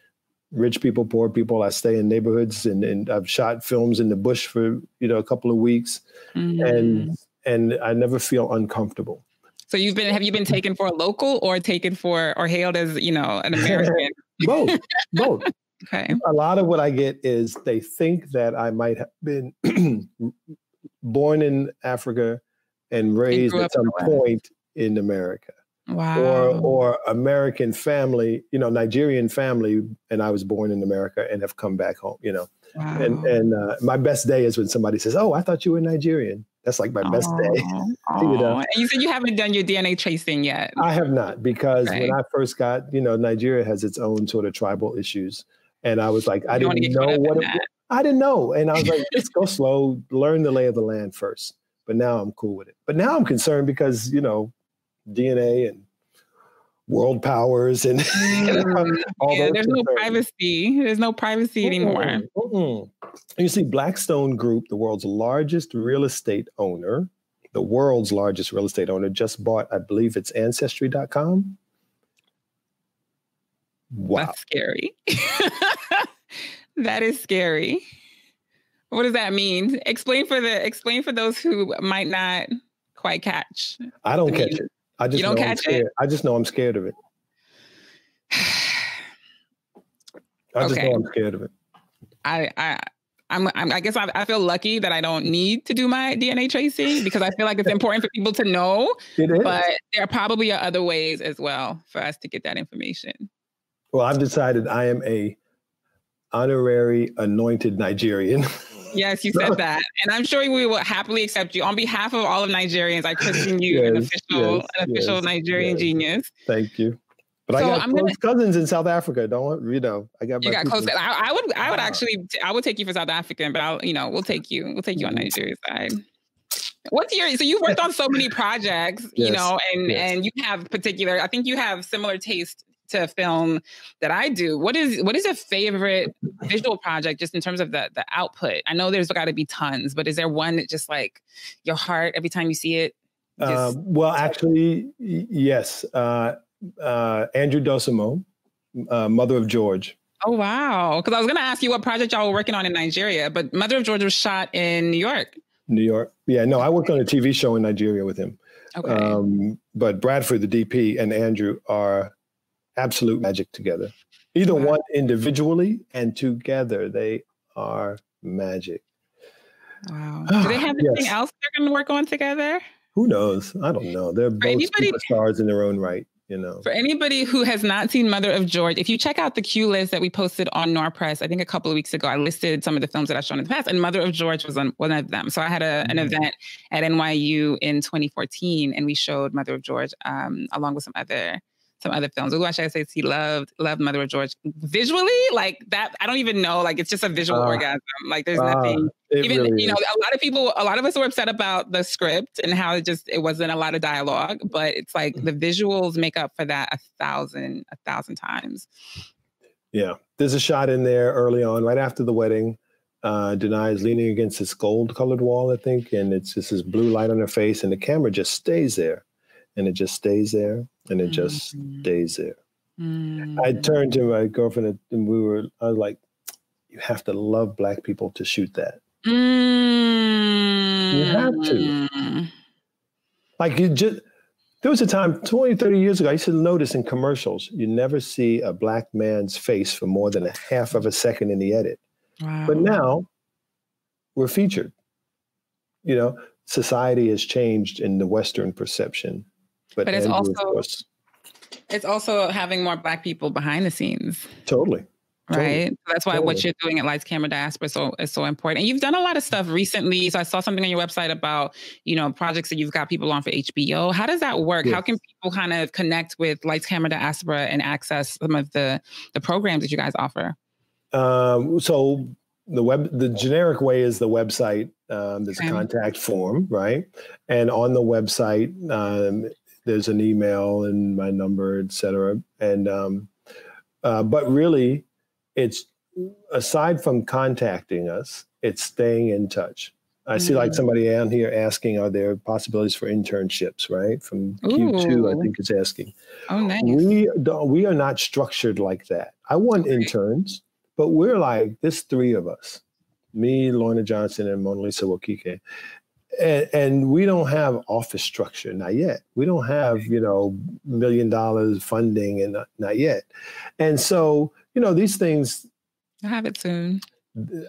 Rich people, poor people. I stay in neighborhoods, and, and I've shot films in the bush for you know a couple of weeks, mm-hmm. and and I never feel uncomfortable. So you've been have you been taken for a local or taken for or hailed as you know an American? both, both. Okay. A lot of what I get is they think that I might have been born in Africa and raised at some point in America. Wow. Or or American family, you know, Nigerian family, and I was born in America and have come back home, you know. Wow. And and uh, my best day is when somebody says, "Oh, I thought you were Nigerian." That's like my Aww. best day. you know. And you said you haven't done your DNA tracing yet. I have not because right. when I first got, you know, Nigeria has its own sort of tribal issues, and I was like, I you didn't know what it, I didn't know. And I was like, let's go slow, learn the lay of the land first. But now I'm cool with it. But now I'm concerned because, you know, DNA and world powers and mm, yeah, there's no privacy. There's no privacy mm-hmm. anymore. Mm-hmm. You see, Blackstone Group, the world's largest real estate owner, the world's largest real estate owner, just bought, I believe it's ancestry.com. Wow. That's scary. That is scary. What does that mean? Explain for the explain for those who might not quite catch. I don't catch it. I just you don't catch it. I just know I'm scared of it. I just okay. know I'm scared of it. I I I'm, I'm, i guess I, I, feel lucky that I don't need to do my DNA tracing because I feel like it's important for people to know. It is. But there are probably are other ways as well for us to get that information. Well, I've decided I am a honorary anointed Nigerian. Yes, you said that. And I'm sure we will happily accept you. On behalf of all of Nigerians, I christen you yes, an official, yes, an official yes, Nigerian genius. Thank you. But so I got I'm close gonna, cousins in South Africa. Don't you know? I got. You got close. I, I, would. I would wow. actually. I would take you for South African, but I'll. You know, we'll take you. We'll take you on mm-hmm. Nigeria's side. What's your? So you've worked on so many projects, you know, and and you have particular. I think you have similar taste to film that I do, what is what is a favorite visual project just in terms of the the output? I know there's got to be tons, but is there one that just like your heart every time you see it? Uh, well, actually, yes. Uh, uh, Andrew Dosunmu, uh, Mother of George. Oh wow! Because I was going to ask you what project y'all were working on in Nigeria, but Mother of George was shot in New York. New York, yeah. No, I worked on a TV show in Nigeria with him. Okay. Um, but Bradford, the DP, and Andrew are absolute magic together. Either Wow. one individually and together, they are magic. wow. Do they have anything Yes. else they're going to work on together? Who knows? I don't know. They're both anybody- superstars in their own right. You know. For anybody who has not seen Mother of George, if you check out the Q list that we posted on Noir Press, I think a couple of weeks ago, I listed some of the films that I've shown in the past, and Mother of George was on one of them. So I had a, an Mhm. event at NYU in 2014, and we showed Mother of George um, along with some other some other films. Oluwaseun says he loved loved Mother of George visually, like that. I don't even know, like it's just a visual Ah. orgasm. Like there's Ah, nothing even really you know is. a lot of people a lot of us were upset about the script and how it just it wasn't a lot of dialogue but it's like the visuals make up for that a thousand a thousand times Yeah. There's a shot in there early on, right after the wedding. Uh, Danai is leaning against this gold colored wall, I think, and it's just this blue light on her face, and the camera just stays there. And it just stays there, and it just Mhm. stays there. I Mm. turned to my girlfriend and we were, I was like, you have to love black people to shoot that. You have to. Mm. Like you just, there was a time 20, 30 years ago, I used to notice in commercials, you never see a black man's face for more than a half of a second in the edit. wow. But now we're featured. You know, society has changed in the Western perception. But it's Andrew, also- it's also having more black people behind the scenes totally. Totally. right so that's why Totally. what you're doing at lights camera diaspora so is so important and you've done a lot of stuff recently so i saw something on your website about you know projects that you've got people on for hbo how does that work how can people kind of connect with lights camera diaspora and access some of the the programs that you guys offer Um, so the web, the generic way is the website. Um, there's a contact form, right? And on the website, um, there's an email and my number, et cetera. And um, uh, but really, it's aside from contacting us, it's staying in touch. I see like Mm. somebody down here asking, are there possibilities for internships, right? From Q2, Ooh. I think it's asking. oh nice We don't, we are not structured like that. I want Okay. interns, but we're like this three of us, me, Lorna Johnson, and Mona Lisa Wakike. And, and we don't have office structure, not yet. We don't have, you know, million dollars funding and not, not yet. And so, you know, these things, i'll have it soon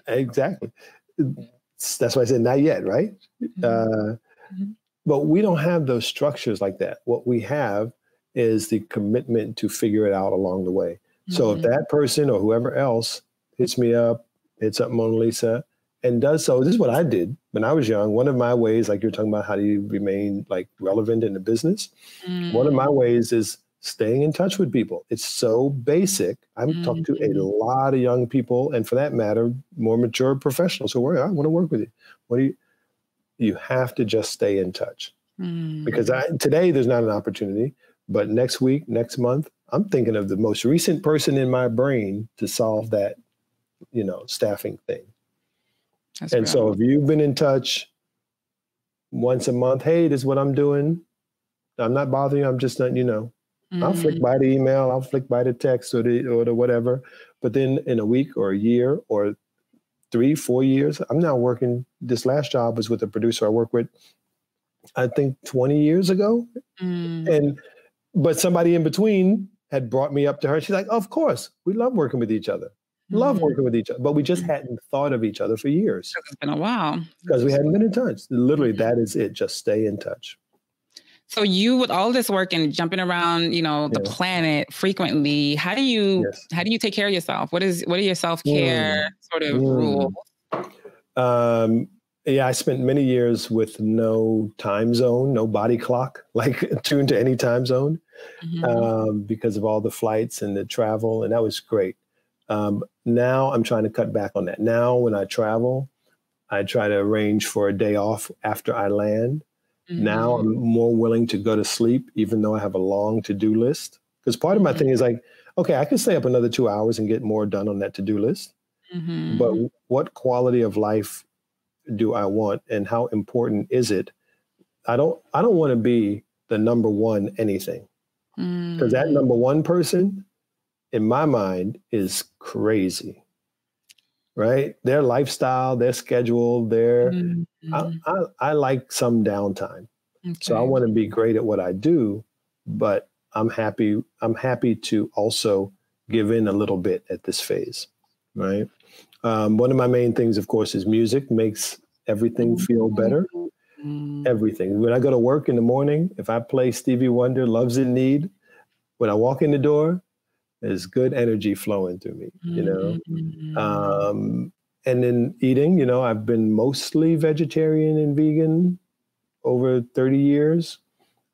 exactly. That's why I said not yet, right? Uh, Mhm. But we don't have those structures like that. What we have is the commitment to figure it out along the way. So if Mhm. that person or whoever else hits me up, hits up Mona Lisa, and does so, this is what I did when I was young. One of my ways, like you're talking about, how do you remain like relevant in the business? One of my ways is staying in touch with people. It's so basic. I'm talking to a Mhm. lot of young people, and for that matter, more mature professionals who are, I want to work with you. What do you? You have to just stay in touch Mm. because I, today there's not an opportunity, but next week, next month, I'm thinking of the most recent person in my brain to solve that, you know, staffing thing. That's and so if you've been in touch once a month, hey, this is what I'm doing. I'm not bothering you. I'm just letting you know. I'll flick Mm. by the email, I'll flick by the text or the or the whatever. But then in a week or a year or three, four years, I'm now working. This last job was with a producer I work with, I think 20 years ago. Mm. And but somebody in between had brought me up to her. She's like, Of course, we love working with each other. Love Mm. working with each other. But we just hadn't thought of each other for years It's been a while. because we hadn't been in touch. Literally, that is it. Just stay in touch. So you with all this work and jumping around, you know, the Yeah. planet frequently, how do you Yes. how do you take care of yourself? What is what are your self-care sort of Mm. rules? Um, yeah, I spent many years with no time zone, no body clock, like tuned to any time zone Mhm. um, because of all the flights and the travel, and that was great. Um, now I'm trying to cut back on that. Now, when I travel, I try to arrange for a day off after I land. Now Mhm. I'm more willing to go to sleep, even though I have a long to do list. Because part of my Mhm. thing is like, okay, I can stay up another two hours and get more done on that to do list. Mhm. But what quality of life do I want, and how important is it? I don't. I don't want to be the number one anything because that Mhm. number one person, in my mind, is crazy. Right? Their lifestyle, their schedule, their Mhm. I, I, I like some downtime. Okay. So I want to be great at what I do, but I'm happy. I'm happy to also give in a little bit at this phase, right? Um, one of my main things, of course, is music makes everything feel better. Mm-hmm. Everything. When I go to work in the morning, if I play Stevie Wonder, Love's in Need, when I walk in the door, there's good energy flowing through me, you know? Mm-hmm. Um, and then eating, you know, I've been mostly vegetarian and vegan over 30 years.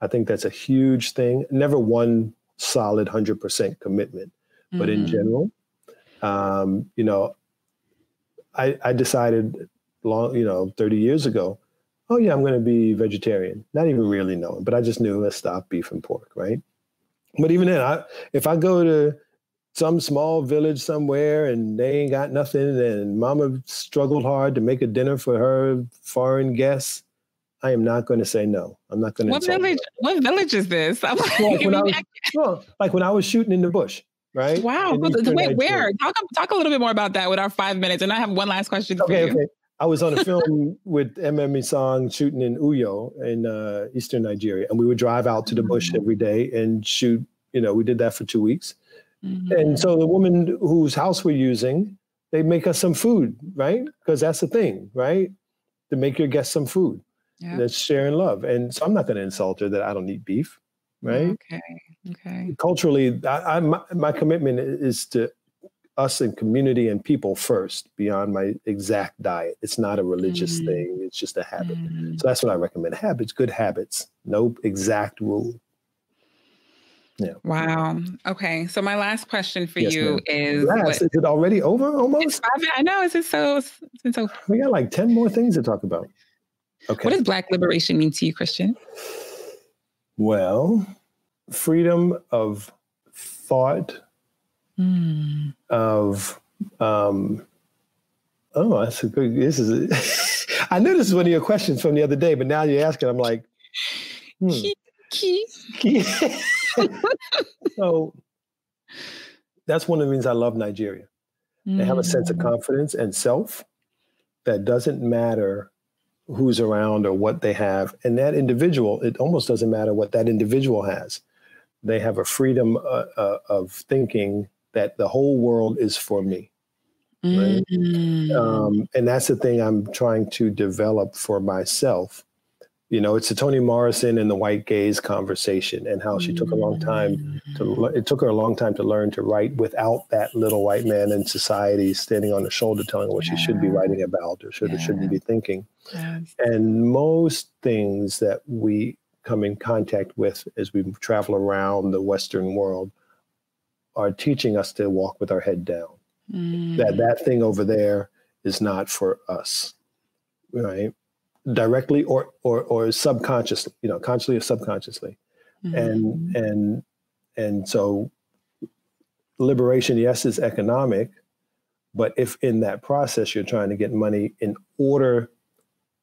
I think that's a huge thing. Never one solid 100% commitment, mm-hmm. but in mm-hmm. general, um, you know, I, I decided long, you know, 30 years ago, oh yeah, I'm going to be vegetarian. Not even really knowing, but I just knew let's stop beef and pork, right? But even then, I, if I go to some small village somewhere and they ain't got nothing and mama struggled hard to make a dinner for her foreign guests, I am not going to say no. I'm not going to. What village? What village is this? like, when I was, well, like when I was shooting in the bush, right? Wow. Wait, where? Talk talk a little bit more about that with our five minutes, and I have one last question okay, for you. Okay. I was on a film with MM Song shooting in Uyo in uh, eastern Nigeria, and we would drive out to the bush mm-hmm. every day and shoot. You know, we did that for two weeks, mm-hmm. and so the woman whose house we're using, they make us some food, right? Because that's the thing, right? To make your guests some food. Yeah. That's sharing love, and so I'm not going to insult her that I don't eat beef, right? Okay. Okay. Culturally, I, I my, my commitment is to us and community and people first beyond my exact diet. It's not a religious mm. thing, it's just a habit. Mm. So that's what I recommend habits, good habits, no exact rule. Yeah. Wow. Okay. So my last question for yes, you ma'am. is what, is it already over almost? I know. Is it so it's been so we got like 10 more things to talk about. Okay. What does black liberation mean to you, Christian? Well, freedom of thought, mm. Of um, oh, that's a good. This is. A, I knew this was one of your questions from the other day, but now you're asking. I'm like, hmm. key, key. so that's one of the reasons I love Nigeria. Mm. They have a sense of hmm. confidence and self that doesn't matter who's around or what they have. And that individual, it almost doesn't matter what that individual has. They have a freedom uh, uh, of thinking that the whole world is for me. Right? Mm-hmm. Um, and that's the thing I'm trying to develop for myself. You know, it's the Toni Morrison and the white gaze conversation, and how she took a long time to. Mm-hmm. It took her a long time to learn to write without that little white man in society standing on her shoulder, telling her what yeah. she should be writing about or should yeah. or shouldn't be thinking. Yes. And most things that we come in contact with as we travel around the Western world are teaching us to walk with our head down. Mm. That that thing over there is not for us, right? Directly or or or subconsciously, you know, consciously or subconsciously, mm. and and and so liberation, yes, is economic, but if in that process you're trying to get money in order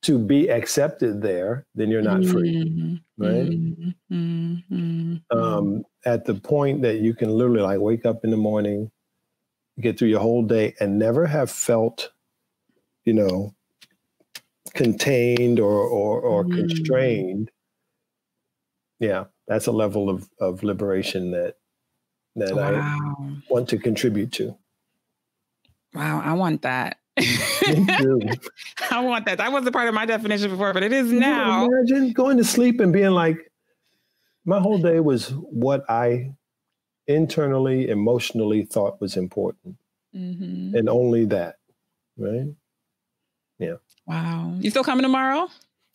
to be accepted there, then you're not free, mm-hmm. right? Mm-hmm. Um, at the point that you can literally like wake up in the morning, get through your whole day, and never have felt, you know, contained or or, or mm. constrained. Yeah, that's a level of of liberation that that wow. I want to contribute to. Wow, I want that. I want that. That wasn't part of my definition before, but it is now. imagine going to sleep and being like, my whole day was what I internally, emotionally thought was important. Mm-hmm. And only that. Right? Yeah. Wow. You still coming tomorrow?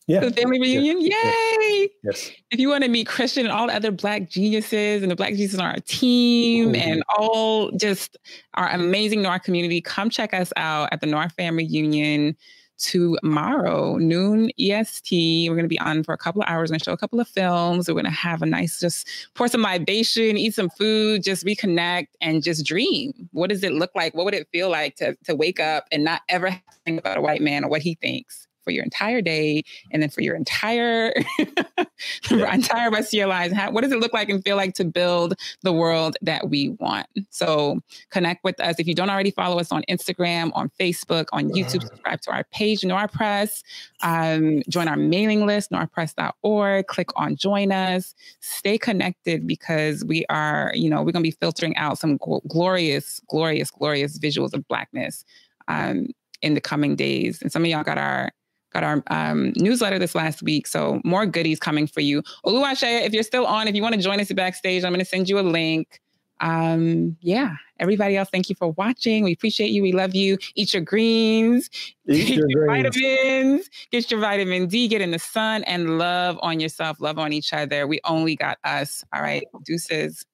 Yeah. The family reunion? Yes. Yay! Yes. If you want to meet Christian and all the other Black geniuses and the Black geniuses on our team mm-hmm. and all just our amazing Noir community, come check us out at the Noir Family Reunion tomorrow, noon EST. We're going to be on for a couple of hours and show a couple of films. We're going to have a nice, just pour some libation, eat some food, just reconnect and just dream. What does it look like? What would it feel like to, to wake up and not ever think about a white man or what he thinks? For your entire day and then for your entire yeah. entire rest of your lives. How, what does it look like and feel like to build the world that we want? So connect with us. If you don't already follow us on Instagram, on Facebook, on YouTube, subscribe to our page, Noir Press. Um, join our mailing list, noirpress.org. Click on join us. Stay connected because we are, you know, we're going to be filtering out some glorious, glorious, glorious visuals of Blackness um, in the coming days. And some of y'all got our got our um, newsletter this last week. So more goodies coming for you. Oluwase, if you're still on, if you want to join us backstage, I'm going to send you a link. Um, yeah, everybody else, thank you for watching. We appreciate you. We love you. Eat your greens, Eat your, your vitamins, get your vitamin D, get in the sun, and love on yourself, love on each other. We only got us. All right, deuces.